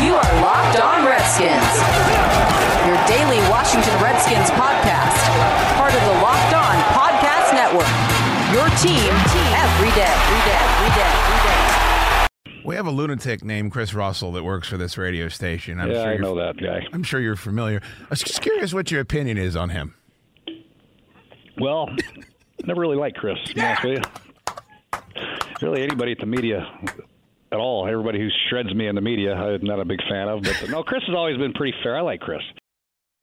You are Locked On Redskins, your daily Washington Redskins podcast, part of the Locked On Podcast Network. Your team every day, every day, every day, every day. We have a lunatic named Chris Russell that works for this radio station. I'm yeah, sure I you're- know that guy. I'm sure you're familiar. I was just curious what your opinion is on him. Well, never really liked Chris. Yeah. be honest with you. Really, anybody at the media at all, everybody who shreds me in the media, I'm not a big fan of. But no, Chris has always been pretty fair. I like Chris.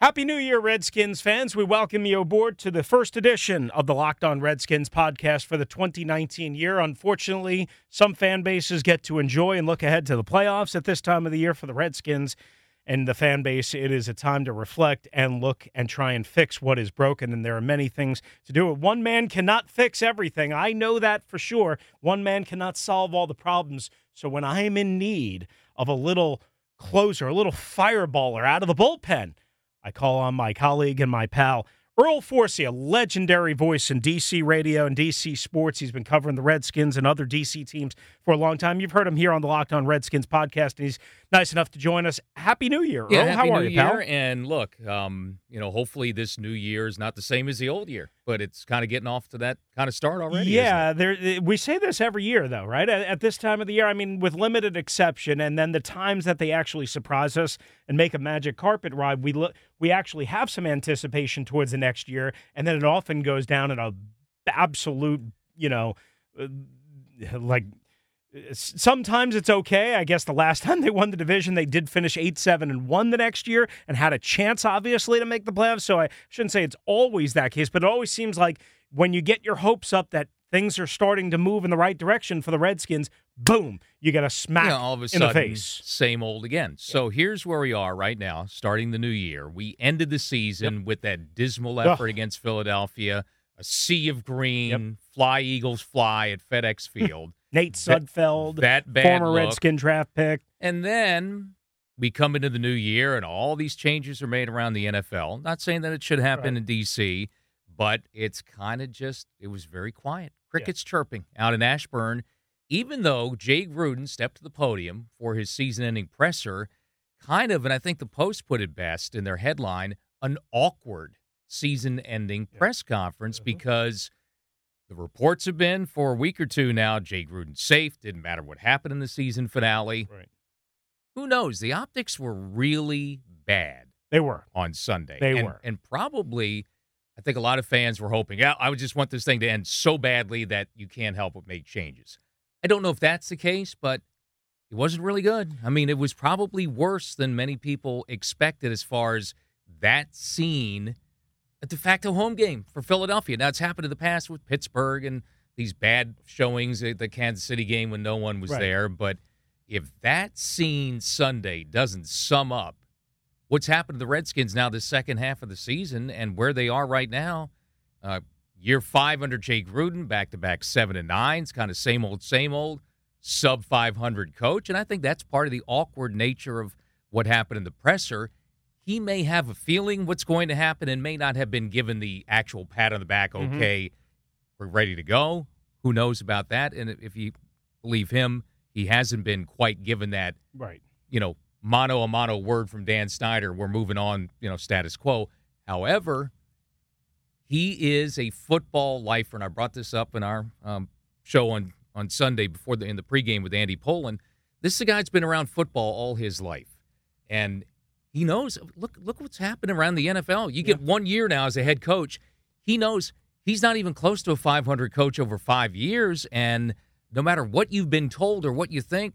Happy New Year, Redskins fans. We welcome you aboard to the first edition of the Locked On Redskins podcast for the 2019 year. Unfortunately, some fan bases get to enjoy and look ahead to the playoffs at this time of the year for the Redskins. And the fan base, it is a time to reflect and look and try and fix what is broken. And there are many things to do. One man cannot fix everything. I know that for sure. One man cannot solve all the problems. So when I am in need of a little closer, a little fireballer out of the bullpen, I call on my colleague and my pal, Earl Forcey, a legendary voice in DC radio and DC sports. He's been covering the Redskins and other DC teams for a long time. You've heard him here on the Locked On Redskins podcast, and he's nice enough to join us. Happy New Year, Earl. How are New you, Year. pal? And look, um, you know, hopefully this new year is not the same as the old year, but it's kind of getting off to that kind of start already. Yeah, there. We say this every year, though, right? At, at this time of the year, I mean, with limited exception, and then the times that they actually surprise us and make a magic carpet ride, we look, we actually have some anticipation towards the next year, and then it often goes down in a absolute, you know, uh, like. Sometimes it's okay. I guess the last time they won the division, they did finish 8 7 and 1 the next year and had a chance, obviously, to make the playoffs. So I shouldn't say it's always that case, but it always seems like when you get your hopes up that things are starting to move in the right direction for the Redskins, boom, you get a smack Yeah, all of a in sudden, the face. same old again. So here's where we are right now, starting the new year. We ended the season with that dismal Ugh. effort against Philadelphia, a sea of green, fly Eagles fly at FedEx Field. Nate That- Sudfeld, that bad former look. Redskin draft pick. And then we come into the new year, and all these changes are made around the NFL. Not saying that it should happen in D.C., but it's kind of just, it was very quiet. Crickets chirping out in Ashburn, even though Jay Gruden stepped to the podium for his season ending presser, kind of, and I think the Post put it best in their headline, an awkward season ending press conference mm-hmm. because. The reports have been for a week or two now. Jay Gruden's safe. Didn't matter what happened in the season finale. Right. Who knows? The optics were really bad They were. on Sunday. They and, were. And probably, I think a lot of fans were hoping, yeah, I would just want this thing to end so badly that you can't help but make changes. I don't know if that's the case, but it wasn't really good. I mean, it was probably worse than many people expected as far as that scene, a de facto home game for Philadelphia. Now, it's happened in the past with Pittsburgh and these bad showings at the Kansas City game when no one was Right. there. But if that scene Sunday doesn't sum up what's happened to the Redskins now the second half of the season and where they are right now. Uh, year five under Jay Gruden, back to back seven and nines, kind of same old, same old, sub 500 coach. And I think that's part of the awkward nature of what happened in the presser. He may have a feeling what's going to happen and may not have been given the actual pat on the back, Mhm. okay, we're ready to go. Who knows about that? And if you believe him, he hasn't been quite given that Right. you know, mono a mono word from Dan Snyder. We're moving on, you know, status quo. However, he is a football lifer, and I brought this up in our um, show on on Sunday before the in the pregame with Andy Pollin. This is a guy that's been around football all his life, and he knows. Look, look what's happening around the NFL. You get one year now as a head coach. He knows he's not even close to a 500 coach over five years, and no matter what you've been told or what you think,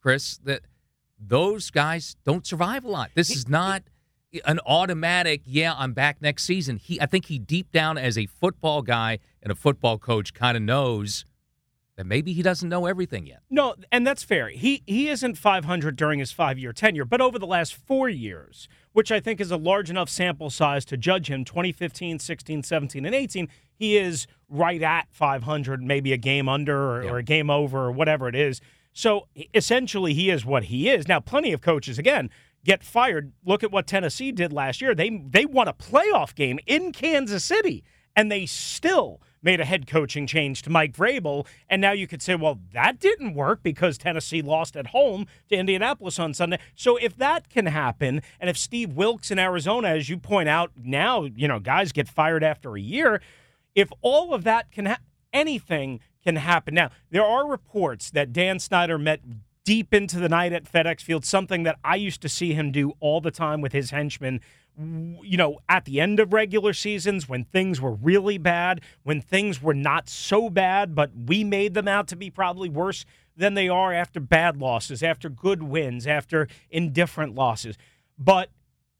Chris, that those guys don't survive a lot. This is not an automatic, yeah, I'm back next season. He I think he deep down as a football guy and a football coach kind of knows that maybe he doesn't know everything yet. No, and that's fair. He he isn't 500 during his five year tenure, but over the last four years, which I think is a large enough sample size to judge him 2015, 16, 17, and 18, he is right at 500, maybe a game under or, Yeah. or a game over or whatever it is. So essentially, he is what he is. Now, plenty of coaches, again, get fired. Look at what Tennessee did last year. They they won a playoff game in Kansas City, and they still made a head coaching change to Mike Vrabel. And now you could say, well, that didn't work because Tennessee lost at home to Indianapolis on Sunday. So if that can happen, and if Steve Wilks in Arizona, as you point out, now you know guys get fired after a year. If all of that can happen, anything can happen. Now there are reports that Dan Snyder met deep into the night at FedEx Field, something that I used to see him do all the time with his henchmen. You know, at the end of regular seasons, when things were really bad, when things were not so bad, but we made them out to be probably worse than they are after bad losses, after good wins, after indifferent losses. But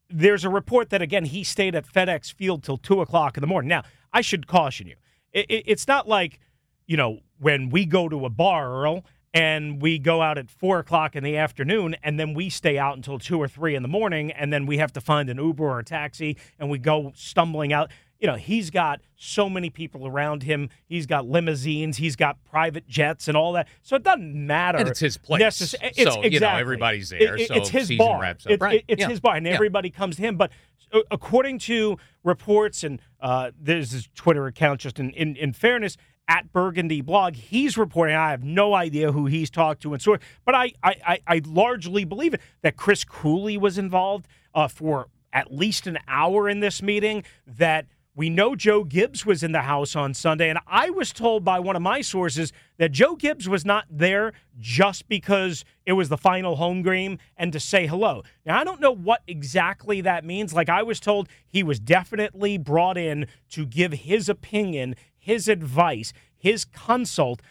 there's a report that again he stayed at FedEx Field till two o'clock in the morning. Now I should caution you, it, it- it's not like you know when we go to a bar, Earl, and we go out at four o'clock in the afternoon, and then we stay out until two or three in the morning, and then we have to find an Uber or a taxi, and we go stumbling out. You know, he's got so many people around him. He's got limousines. He's got private jets and all that. So it doesn't matter. And it's his place. necess- So, it's, you know, everybody's there, It- it- so it's his season bar. wraps up. It- Right. it- it's Yeah. his bar, and Yeah. everybody comes to him. But uh, according to reports, and uh, there's his Twitter account, just in, in, in fairness, at Burgundy Blog, he's reporting. I have no idea who he's talked to and so, but I I, I, largely believe it that Chris Cooley was involved uh, for at least an hour in this meeting. That we know Joe Gibbs was in the house on Sunday, and I was told by one of my sources that Joe Gibbs was not there just because it was the final home game and to say hello. Now, I don't know what exactly that means. Like, I was told he was definitely brought in to give his opinion, his advice, his consult.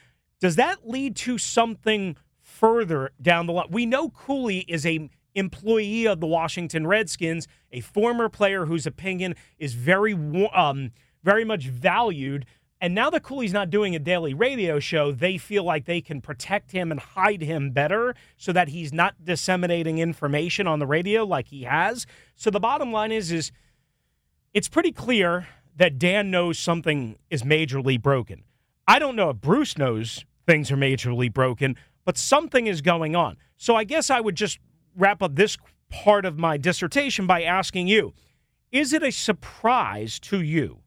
Does that lead to something further down the line? We know Cooley is a employee of the Washington Redskins, a former player whose opinion is very um, very much valued. And now that Cooley's not doing a daily radio show, they feel like they can protect him and hide him better so that he's not disseminating information on the radio like he has. So the bottom line is is it's pretty clear that Dan knows something is majorly broken. I don't know if Bruce knows things are majorly broken, but something is going on. So I guess I would just wrap up this part of my dissertation by asking you Is it a surprise to you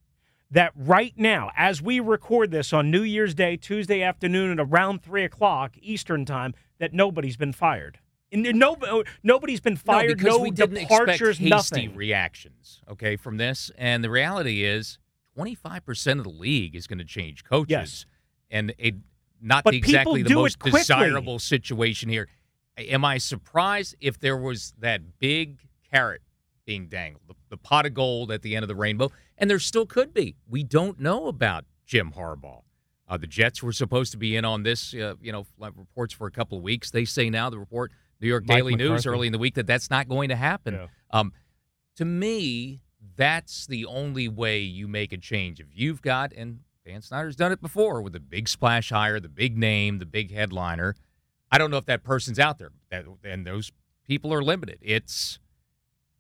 that right now, as we record this on New Year's Day, Tuesday afternoon at around 3 o'clock Eastern Time, that nobody's been fired? No, nobody's been fired. no, because we didn't departures. expect hasty nothing. reactions. Okay, from this, and the reality is, twenty five percent of the league is going to change coaches, Yes. and it not But exactly the most desirable situation here. Am I surprised if there was that big carrot being dangled, the, the pot of gold at the end of the rainbow? And there still could be. We don't know about Jim Harbaugh. Uh, the Jets were supposed to be in on this, uh, you know, reports for a couple of weeks. They say now the report, New York Mike Daily News early in the week, that that's not going to happen. Yeah. Um, to me, that's the only way you make a change. If you've got, and Dan Snyder's done it before with the big splash hire, the big name, the big headliner. I don't know if that person's out there, that, and those people are limited. It's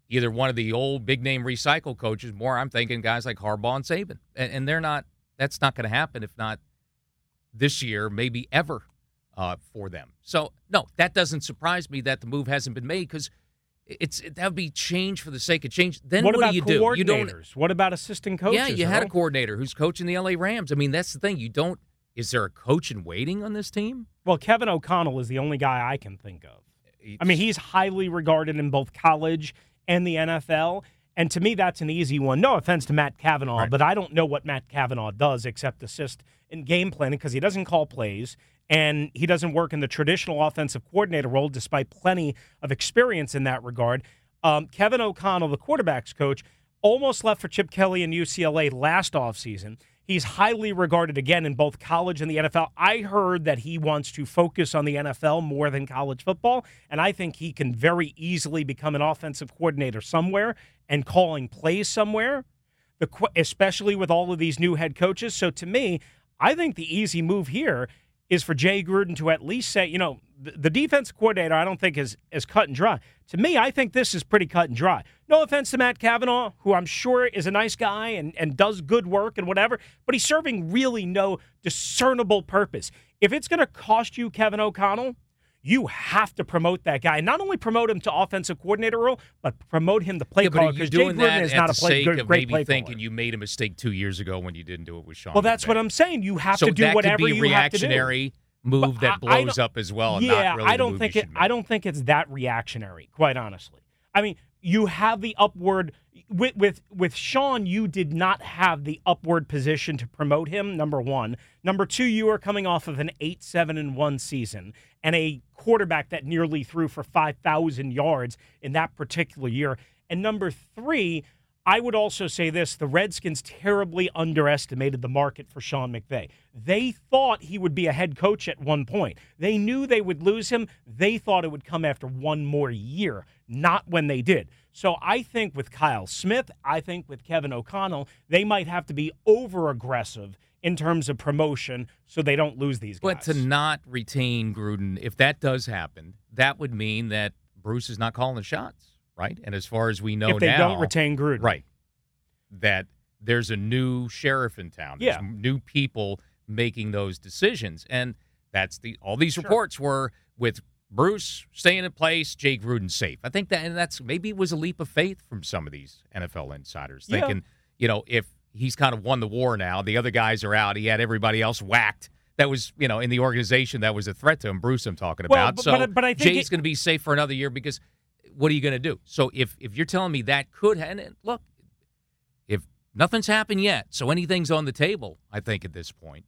either one of the old big name recycle coaches. More, I'm thinking guys like Harbaugh and Saban, and, and they're not. That's not going to happen. If not this year, maybe ever uh, for them. So no, that doesn't surprise me that the move hasn't been made because it's that would be change for the sake of change. Then what what, about do you do? You don't. What about assistant coaches? Yeah, you had a coordinator who's coaching the LA Rams. I mean, that's the thing. You don't. Is there a coach in waiting on this team? Well, Kevin O'Connell is the only guy I can think of. I mean, he's highly regarded in both college and the NFL. And to me, that's an easy one. No offense to Matt Cavanaugh, Right. but I don't know what Matt Cavanaugh does except assist in game planning because he doesn't call plays and he doesn't work in the traditional offensive coordinator role, despite plenty of experience in that regard. Um, Kevin O'Connell, the quarterback's coach, almost left for Chip Kelly and UCLA last offseason. He's highly regarded again in both college and the NFL. I heard that he wants to focus on the NFL more than college football, and I think he can very easily become an offensive coordinator somewhere and calling plays somewhere, especially with all of these new head coaches. So to me, I think the easy move here is for Jay Gruden to at least say, you know, the, defense coordinator, I don't think is is cut and dry. To me, I think this is pretty cut and dry. No offense to Matt Cavanaugh, who I'm sure is a nice guy and, and does good work and whatever, but he's serving really no discernible purpose. If it's going to cost you Kevin O'Connell, you have to promote that guy. Not only promote him to offensive coordinator role, but promote him to play Yeah, caller because Jay doing Gruden that is not a play, sake good, of great maybe play thinking caller. you made a mistake two years ago when you didn't do it with Sean? Well, that's McVay? what I'm saying. You have so to do that whatever could be you have to do. reactionary move But that blows up as well. And yeah, not really I don't think it. I don't think it's that reactionary. Quite honestly, I mean, you have the upward with with with Sean. You did not have the upward position to promote him. Number one. Number two. You are coming off of an eight seven and one season and a quarterback that nearly threw for five thousand yards in that particular year. And number three. I would also say this the Redskins terribly underestimated the market for Sean McVay. They thought he would be a head coach at one point. They knew they would lose him. They thought it would come after one more year, not when they did. So I think with Kyle Smith, I think with Kevin O'Connell, they might have to be over aggressive in terms of promotion so they don't lose these guys. But to not retain Gruden, if that does happen, that would mean that Bruce is not calling the shots, right? And as far as we know if they now, don't retain Gruden. right, that there's a new sheriff in town. There's Yeah. new people making those decisions, and that's the all these Sure. reports were with Bruce staying in place, Jake Gruden safe. I think that and that's maybe it was a leap of faith from some of these NFL insiders Yeah. thinking, you know, if he's kind of won the war now, the other guys are out, he had everybody else whacked. That was, you know, in the organization that was a threat to him. Bruce, I'm talking Well, about. but- so but- but I think Jay's going to be safe for another year because what are you going to do? So if if you're telling me that could and look, if nothing's happened yet, so anything's on the table, I think at this point,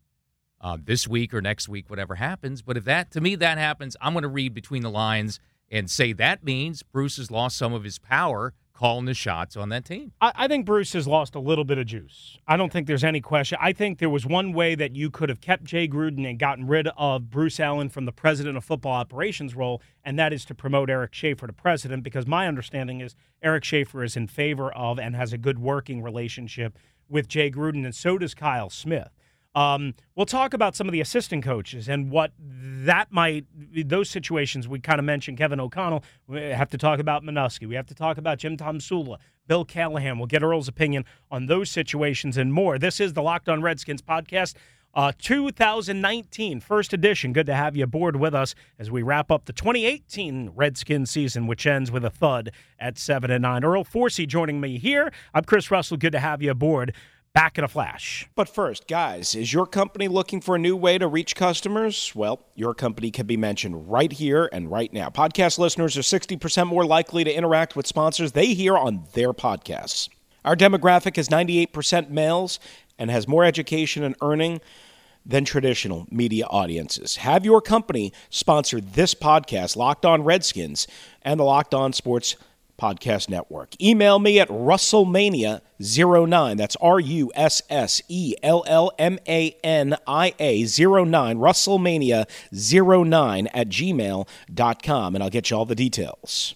uh, this week or next week, whatever happens. But if that to me that happens, I'm going to read between the lines and say that means Bruce has lost some of his power calling the shots on that team. I, I think Bruce has lost a little bit of juice. I don't think there's any question. I think there was one way that you could have kept Jay Gruden and gotten rid of Bruce Allen from the president of football operations role, and that is to promote Eric Schaefer to president, because my understanding is Eric Schaefer is in favor of and has a good working relationship with Jay Gruden, and so does Kyle Smith. Um, we'll talk about some of the assistant coaches and what that might, those situations. We kind of mentioned Kevin O'Connell. We have to talk about Manusky. We have to talk about Jim Tomsula, Bill Callahan. We'll get Earl's opinion on those situations and more. This is the Locked On Redskins podcast. Uh, 2019 first edition. Good to have you aboard with us as we wrap up the 2018 Redskins season, which ends with a thud at seven and nine. Earl Forcey joining me here. I'm Chris Russell. Good to have you aboard. Back in a flash. But first, guys, is your company looking for a new way to reach customers? Well, your company can be mentioned right here and right now. Podcast listeners are 60% more likely to interact with sponsors they hear on their podcasts. Our demographic is 98% males and has more education and earning than traditional media audiences. Have your company sponsor this podcast, Locked On Redskins, and the Locked On Sports Podcast Network. Email me at Russellmania09. That's R U S S E L L M A N I A 09. Russellmania09 at gmail.com, and I'll get you all the details.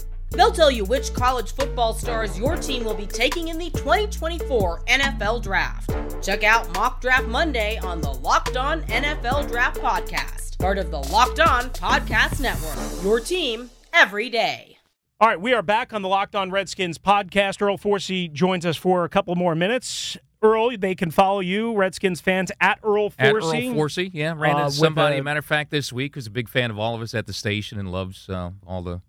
They'll tell you which college football stars your team will be taking in the 2024 NFL Draft. Check out Mock Draft Monday on the Locked On NFL Draft Podcast, part of the Locked On Podcast Network. Your team every day. All right, we are back on the Locked On Redskins podcast. Earl Forcey joins us for a couple more minutes. Earl, they can follow you, Redskins fans, at Earl Forcey. At Earl Forcey, yeah, ran Uh, into with somebody. a- matter of fact, this week who's a big fan of all of us at the station and loves uh, all the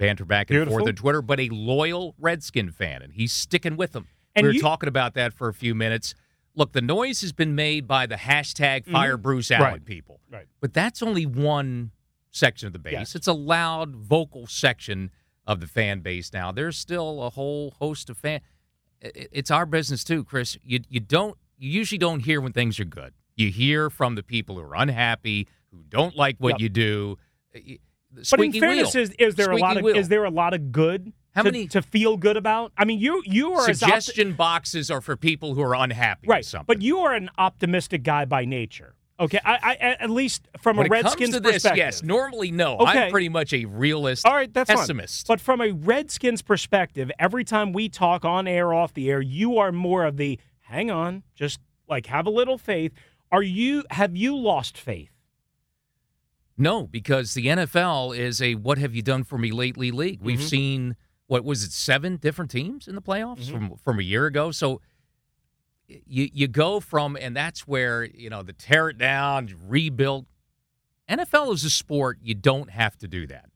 banter back and Beautiful. forth on Twitter. But a loyal Redskin fan, and he's sticking with them. And we were you- talking about that for a few minutes. Look, the noise has been made by the hashtag Fire Bruce Allen Mm-hmm. Right. people, Right. but that's only one section of the base. Yes. It's a loud, vocal section of the fan base. Now, there's still a whole host of fan. It's our business too, Chris. You you don't you usually don't hear when things are good. You hear from the people who are unhappy, who don't like what Yep. you do. But in fairness, wheel. is, is there a lot of wheel. is there a lot of good How to, many to feel good about? I mean, you you are opt- suggestion boxes are for people who are unhappy right, with something. but you are an optimistic guy by nature. Okay, I, I at least from when a Redskins comes to this, perspective. yes. Normally, no. Okay. I'm pretty much a realist. All right, that's pessimist. fine. But from a Redskins perspective, every time we talk on air, off the air, you are more of the hang on, just like have a little faith. Are you? Have you lost faith? No, because the NFL is a what have you done for me lately league. We've Mhm. seen what was it seven different teams in the playoffs Mhm. from from a year ago. So you you go from and that's where you know the tear it down, rebuild. NFL is a sport you don't have to do that.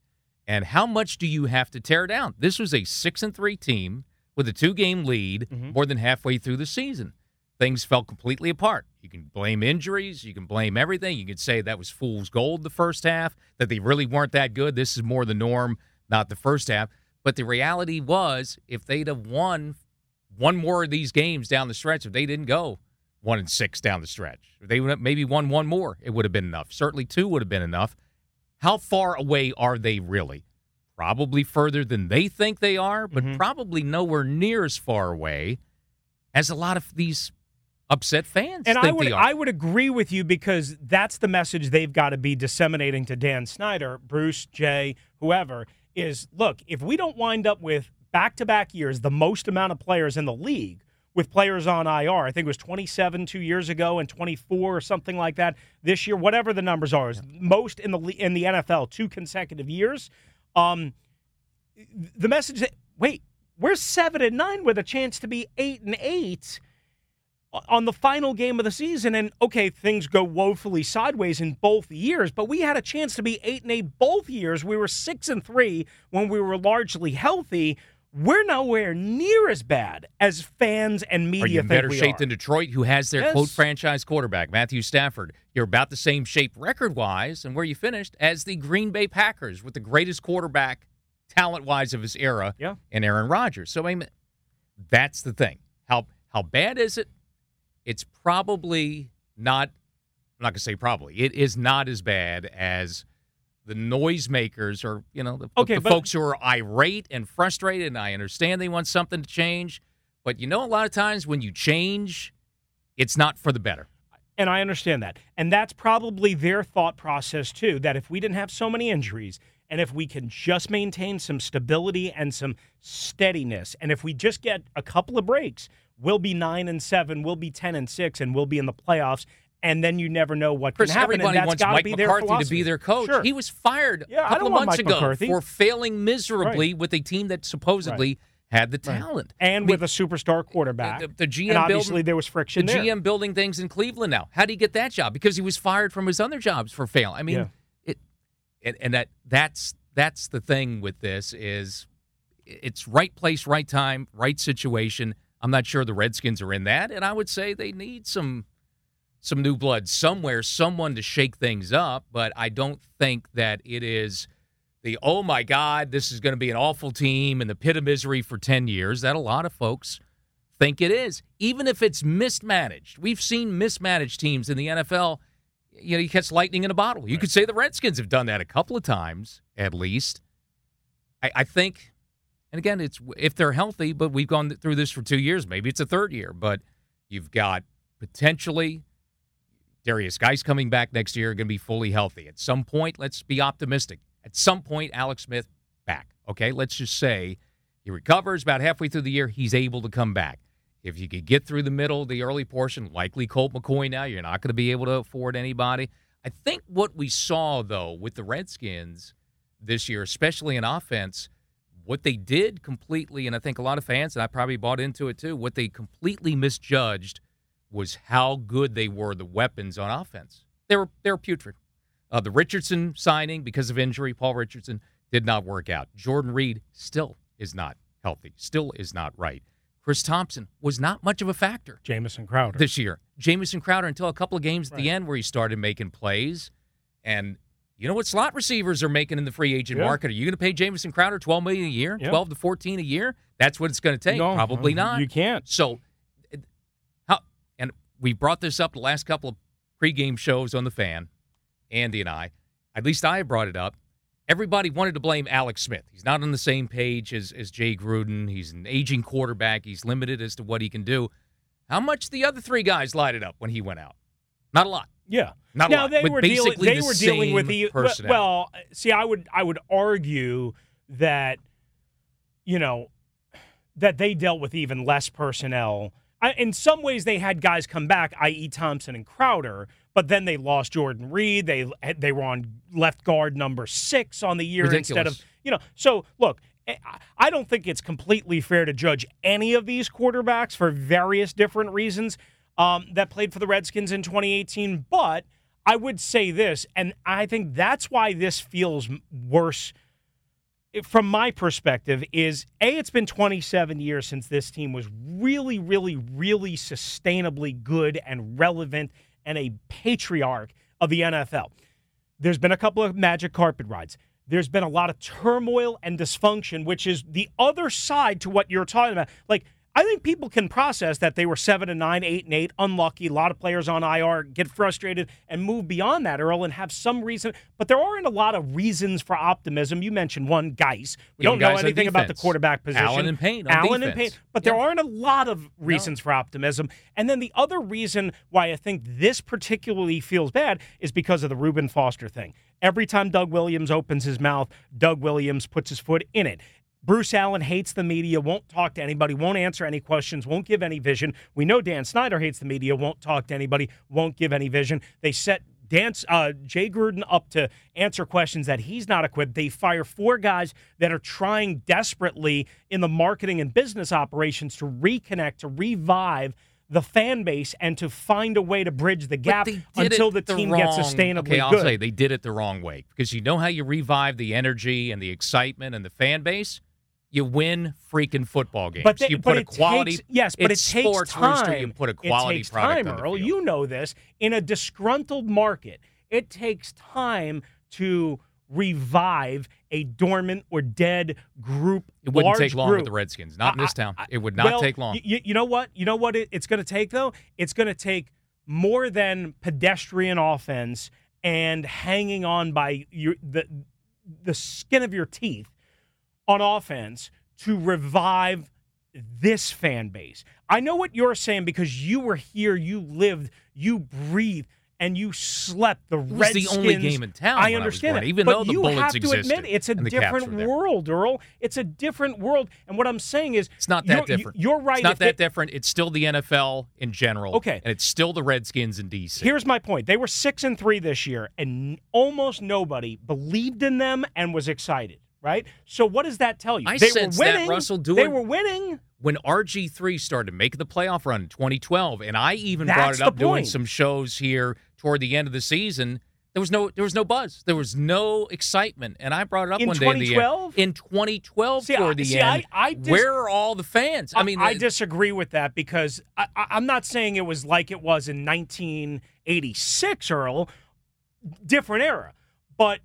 And how much do you have to tear down? This was a six and three team with a two game lead Mhm. more than halfway through the season. Things fell completely apart. You can blame injuries, you can blame everything. You can say that was fool's gold the first half, that they really weren't that good. This is more the norm, not the first half. But the reality was, if they'd have won one more of these games down the stretch, if they didn't go one and six down the stretch, if they would have maybe won one more, it would have been enough. Certainly two would have been enough. How far away are they really? Probably further than they think they are, but Mhm. probably nowhere near as far away as a lot of these upset fans And think I would. I would agree with you because that's the message they've got to be disseminating to Dan Snyder, Bruce, Jay, whoever is look, if we don't wind up with back-to-back years the most amount of players in the league with players on IR, I think it was 27 2 years ago and 24 or something like that this year, whatever the numbers are, is most in the in the NFL two consecutive years. Um the message that wait, we're 7 and 9 with a chance to be 8 and 8 on the final game of the season and okay things go woefully sideways in both years but we had a chance to be 8 and 8 both years we were 6 and 3 when we were largely healthy we're nowhere near as bad as fans and media Are you in better shape are. than Detroit, who has their Yes. quote franchise quarterback, Matthew Stafford? You're about the same shape record wise and where you finished as the Green Bay Packers with the greatest quarterback talent wise of his era Yeah. in Aaron Rodgers. So I mean that's the thing. How how bad is it? It's probably not I'm not gonna say probably. It is not as bad as the noisemakers or you know the, Okay, the but- folks who are irate and frustrated and i understand they want something to change but you know a lot of times when you change it's not for the better And I understand that. And that's probably their thought process too that if we didn't have so many injuries and if we can just maintain some stability and some steadiness and if we just get a couple of breaks, we'll be 9 and 7, we'll be 10 and 6 and we'll be in the playoffs and then you never know what Chris, can happen everybody and that's wants to Mike be their McCarthy to be their coach. Sure. He was fired Yeah, a couple of months ago McCarthy. for failing miserably with a team that supposedly had the Right. talent. and I mean, with a superstar quarterback. the, the GM and obviously building, there was friction the there. GM building things in Cleveland now. How did he get that job? Because he was fired from his other jobs for failing. I mean, Yeah. it, and, and that that's that's the thing with this is it's right place, right time, right situation. I'm not sure the Redskins are in that, and I would say they need some some new blood somewhere, someone to shake things up. But I don't think that it is the oh my god, this is going to be an awful team and the pit of misery for ten years. That a lot of folks think it is, even if it's mismanaged. We've seen mismanaged teams in the NFL. You know, you catch lightning in a bottle. You could say the Redskins have done that a couple of times, at least. I, I think, and again, it's if they're healthy, but we've gone through this for two years. Maybe it's a third year, but you've got potentially Derrius Guice coming back next year, going to be fully healthy. At some point, let's be optimistic. At some point, Alex Smith back. Okay, let's just say he recovers about halfway through the year. He's able to come back. If you could get through the middle, the early portion, likely Colt McCoy now, you're not going to be able to afford anybody. I think what we saw, though, with the Redskins this year, especially in offense, what they did completely, and I think a lot of fans, and I probably bought into it too, what they completely misjudged was how good they were, the weapons on offense. They were, they were putrid. Uh, the Richardson signing, because of injury, Paul Richardson, did not work out. Jordan Reed still is not healthy, still is not right. Chris Thompson was not much of a factor Jamison Crowder. this year. Jamison Crowder until a couple of games at the end where he started making plays. And you know what slot receivers are making in the free agent Yeah. market? Are you going to pay Jamison Crowder 12 million a year, Yeah. 12 to 14 a year? That's what it's going to take. No, Probably not. You can't. So, eh, how? And we brought this up the last couple of pregame shows on the fan, Andy and I. At least I brought it up. everybody wanted to blame Alex Smith. He's not on the same page as, as Jay Gruden. He's an aging quarterback. He's limited as to what he can do. How much the other three guys lighted up when he went out? Not a lot. Yeah. Not now they were dealing. They the were dealing with the personnel. well. See, I would I would argue that you know that they dealt with even less personnel. I, in some ways, they had guys come back, i.e., Thompson and Crowder, but then they lost Jordan Reed. They they were on left guard number six on the year instead of you know. So look, I- I don't think it's completely fair to judge any of these quarterbacks for various different reasons um, that played for the Redskins in 2018. But I would say this, and I think that's why this feels worse from my perspective is a it's been 27 years since this team was really really really sustainably good and relevant and a patriarch of the NFL. There's been a couple of magic carpet rides. There's been a lot of turmoil and dysfunction, which is the other side to what you're talking about. Like, I think people can process that they were seven and nine, eight and eight, unlucky. A lot of players on IR get frustrated and move beyond that, Earl, and have some reason. But there aren't a lot of reasons for optimism. You mentioned one, Guice. We Young don't know anything about the quarterback position. Allen and Payne on Allen and. Payne. But there Yeah. aren't a lot of reasons for optimism. And then the other reason why I think this particularly feels bad is because of the Reuben Foster thing. Every time Doug Williams opens his mouth, Doug Williams puts his foot in it. Bruce Allen hates the media, won't talk to anybody, won't answer any questions, won't give any vision. We know Dan Snyder hates the media, won't talk to anybody, won't give any vision. They set dance uh, Jay Gruden up to answer questions that he's not equipped. They fire four guys that are trying desperately in the marketing and business operations to reconnect, to revive the fan base, and to find a way to bridge the gap But they did until the the team wrong, gets sustainably Okay, I'll good. say they did it the wrong way because you know how you revive the energy and the excitement and the fan base. You win freaking football games. But, they, you put a quality. takes, yes, but it takes time. Rooster, you put a quality it takes product time, Earl. You know this. In a disgruntled market, it takes time to revive a dormant or dead group. It wouldn't take long group. with the Redskins. Not in this town. I- It would not well, take long. y- you know what? You know what it, it's going to take though. It's going to take more than pedestrian offense and hanging on by your the the skin of your teeth on offense to revive this fan base. I know what you're saying because you were here, you lived, you breathed, and you slept. The was the Redskins. only game in town I when I was understand it, even but though the you Bullets have to existed admit it's a and the Caps different world, Earl. It's a different world, and what I'm saying is It's not that you're, different. You're right. It's not that they- different. It's still the NFL in general. Okay. And it's still the Redskins in DC. Here's my point. They were six and three this year, and almost nobody believed in them and was excited. Right. So what does that tell you? I they sense were that, winning. Russell, They were winning. when RG3 started to make the playoff run in 2012, and I even That's brought it up doing some shows here toward the end of the season. There was no there was no buzz. There was no excitement. And I brought it up In one day in the 2012? end. In 2012 See, I- toward the see, end. I- I dis- where are all the fans? I mean, I disagree with that because I, I, I'm not saying it was like it was in 1986, Earl. Different era, but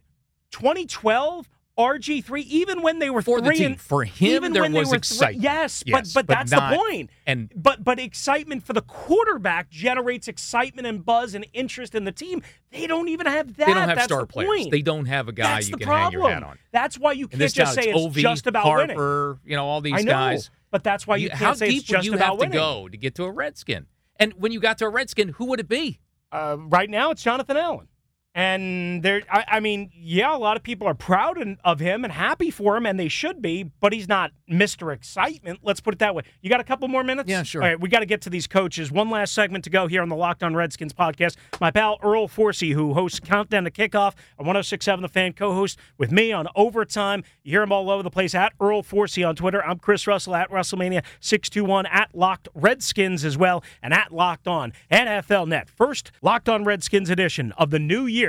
2012. RG3, even when they were For three team. and For him, even there when they was were three- excitement. yes, Yes, but but but that's not- the point. and- but but excitement for the quarterback generates excitement and buzz and interest in the team. They don't even have that. they don't have That's star the players. Point. They don't have a guy That's you the can problem. hang your hat on. That's why you can't just say it's OV, just about winning. Harper, you know, all these I know, guys. but that's why you, You- can't say it's just would you about have winning. to go to get to a Redskin? And when you got to a Redskin, who would it be? Uh, right now, it's Jonathan Allen. And there, I, I mean, yeah, a lot of people are proud of him and happy for him, and they should be. But he's not Mister Excitement. Let's put it that way. You got a couple more minutes? Yeah, sure. All right, we got to get to these coaches. One last segment to go here on the Locked On Redskins podcast. My pal Earl Forcey, who hosts Countdown to Kickoff on 106.7 The Fan, co-host with me on Overtime. You hear him all over the place at Earl Forcey on Twitter. I'm Chris Russell at Russellmania 621 at Locked Redskins as well, and at Locked On NFL Net. First Locked On Redskins edition of the new year.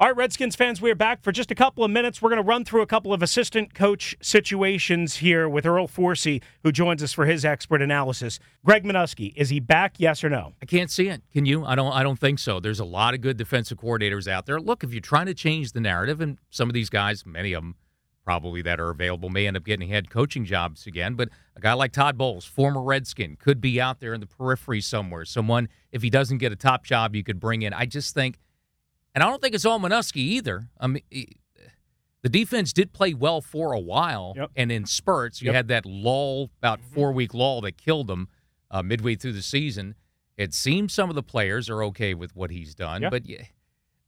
All right, Redskins fans, we are back for just a couple of minutes. We're going to run through a couple of assistant coach situations here with Earl Forcey, who joins us for his expert analysis. Greg Manusky, is he back? Yes or no? I can't see it. Can you? I don't. I don't think so. There's a lot of good defensive coordinators out there. Look, if you're trying to change the narrative, and some of these guys, many of them, probably that are available, may end up getting head coaching jobs again. But a guy like Todd Bowles, former Redskin, could be out there in the periphery somewhere. Someone, if he doesn't get a top job, you could bring in. I just think and I don't think it's all Manusky either. I mean, the defense did play well for a while, yep. and in spurts, you yep. had that lull, about four week lull that killed them uh, midway through the season. It seems some of the players are okay with what he's done, yep. but yeah,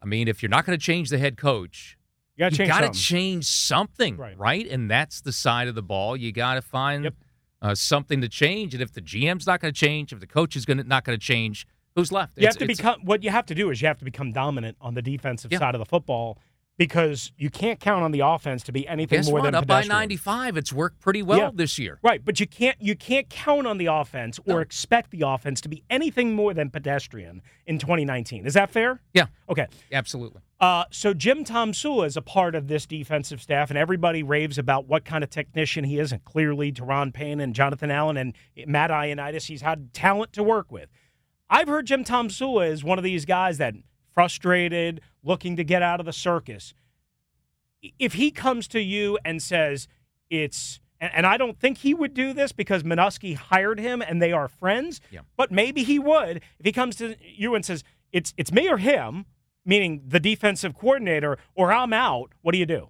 I mean, if you're not going to change the head coach, you got to change, something, right. right? And that's the side of the ball. You got to find uh, something to change. And if the GM's not going to change, if the coach is going to not going to change, Who's left? You it's, have to become what you have to do is you have to become dominant on the defensive yeah. side of the football because you can't count on the offense to be anything Guess more what? than up pedestrian. by 95. It's worked pretty well yeah. this year. Right, but you can't you can't count on the offense or no. expect the offense to be anything more than pedestrian in 2019. Is that fair? Yeah. Okay. Absolutely. Uh, so Jim Tomsula is a part of this defensive staff, and everybody raves about what kind of technician he is. And clearly, Daron Payne and Jonathan Allen and Matt Ioannidis, he's had talent to work with. I've heard Jim Tomsula is one of these guys that frustrated, looking to get out of the circus. If he comes to you and says it's and, I don't think he would do this because Manusky hired him and they are friends, yeah. but maybe he would if he comes to you and says it's it's me or him, meaning the defensive coordinator, or I'm out. What do you do?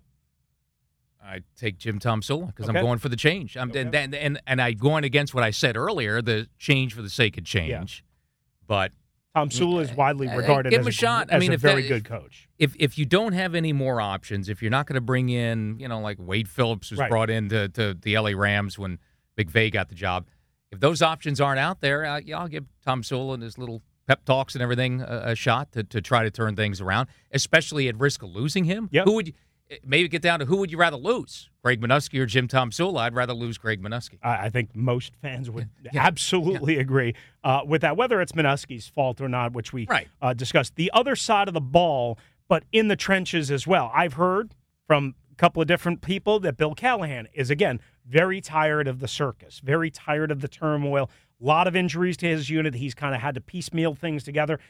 I take Jim Tomsula because Okay. I'm going for the change. I'm Okay. and, and and and I going against what I said earlier, the change for the sake of change. But Tomsula is widely Uh, regarded give as him a shot. I mean, a if very that- good coach. if if you don't have any more options, if you're not going to bring in, you know, like Wade Phillips was Right. brought in to, to the LA Rams when McVay got the job, if those options aren't out there, uh, yeah, I'll give Tomsula and his little pep talks and everything a, a shot to, to try to turn things around, especially at risk of losing him. Yep. Who would you, maybe get down to who would you rather lose, Greg Manusky or Jim Tomsula? I'd rather lose Greg Manusky. I think most fans would Yeah. absolutely agree uh, with that, whether it's Manusky's fault or not, which we Right. uh, discussed. The other side of the ball, but in the trenches as well. I've heard from a couple of different people that Bill Callahan is, again, very tired of the circus, very tired of the turmoil. A lot of injuries to his unit. He's kind of had to piecemeal things together.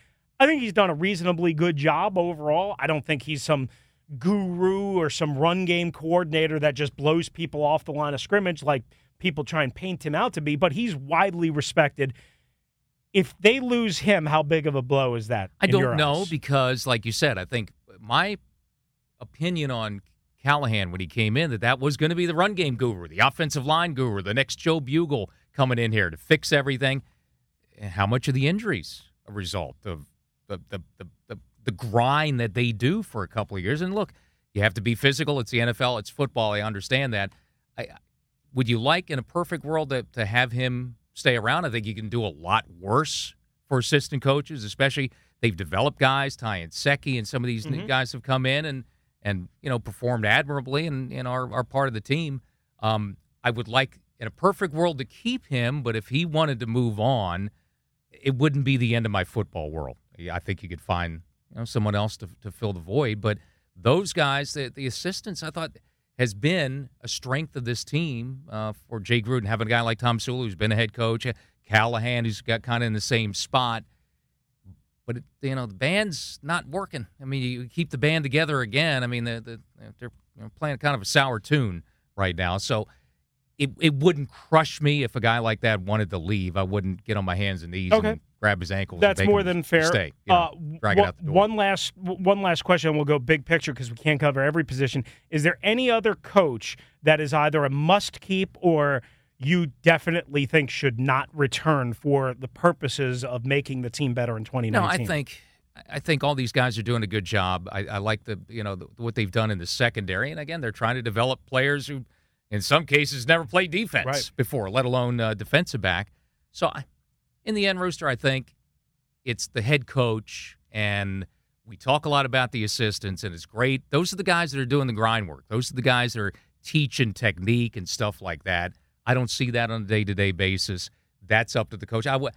I think he's done a reasonably good job overall. I don't think he's some guru or some run game coordinator that just blows people off the line of scrimmage like people try and paint him out to be, but he's widely respected. If they lose him, how big of a blow is that? I don't know eyes? because, like you said, I think my opinion on Callahan when he came in that that was going to be the run game guru, the offensive line guru, the next Joe Bugel coming in here to fix everything. How much of the injuries a result of the the the, the, grind that they do for a couple of years? And look, you have to be physical. It's the NFL. It's football. I understand that. I, would you like in a perfect world to, to have him stay around? I think you can do a lot worse for assistant coaches, especially they've developed guys, Ty Nsekhe, and some of these Mhm. guys have come in and and you know performed admirably and, and are, are part of the team. Um, I would like in a perfect world to keep him, but if he wanted to move on, it wouldn't be the end of my football world. I think you could find you know someone else to, to fill the void, but those guys, the, the assistants, I thought has been a strength of this team uh, for Jay Gruden having a guy like Tomsula who's been a head coach, Callahan who's got kind of in the same spot. But it, you know the band's not working. I mean, you keep the band together again. I mean, the, the, they're playing kind of a sour tune right now. So it it wouldn't crush me if a guy like that wanted to leave. I wouldn't get on my hands and knees Okay. and grab his ankles. That's more than fair. Stay. you know, uh, drag it one- out the door. One last one last question, and we'll go big picture because we can't cover every position. Is there any other coach that is either a must keep or you definitely think should not return for the purposes of making the team better in 2019? No, I think I think all these guys are doing a good job. I, I like the you know the, what they've done in the secondary, and again, they're trying to develop players who, in some cases, never played defense Right. before, let alone uh, defensive back. So, I, in the end, Rooster, I think it's the head coach, and we talk a lot about the assistants, and it's great. Those are the guys that are doing the grind work. Those are the guys that are teaching technique and stuff like that. I don't see that on a day to day basis. That's up to the coach. I w-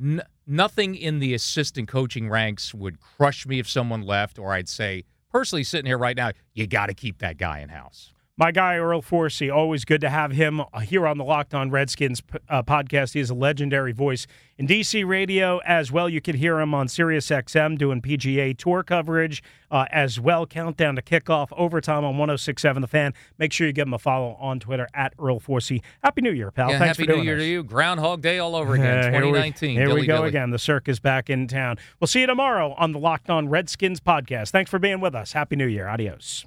n- nothing in the assistant coaching ranks would crush me if someone left, or I'd say, personally, sitting here right now, you got to keep that guy in house. My guy, Earl Forcey, always good to have him here on the Locked On Redskins uh, podcast. He is a legendary voice in DC radio as well. You can hear him on Sirius XM doing PGA Tour coverage uh, as well. Countdown to kickoff, overtime on 1067 The Fan. Make sure you give him a follow on Twitter at Earl Forcey. Happy New Year, pal. Yeah, Thanks happy New Year this. to you. Groundhog Day all over again, Uh, here we- 2019. Here we, go dilly. again. The circus back in town. We'll see you tomorrow on the Locked On Redskins podcast. Thanks for being with us. Happy New Year. Adios.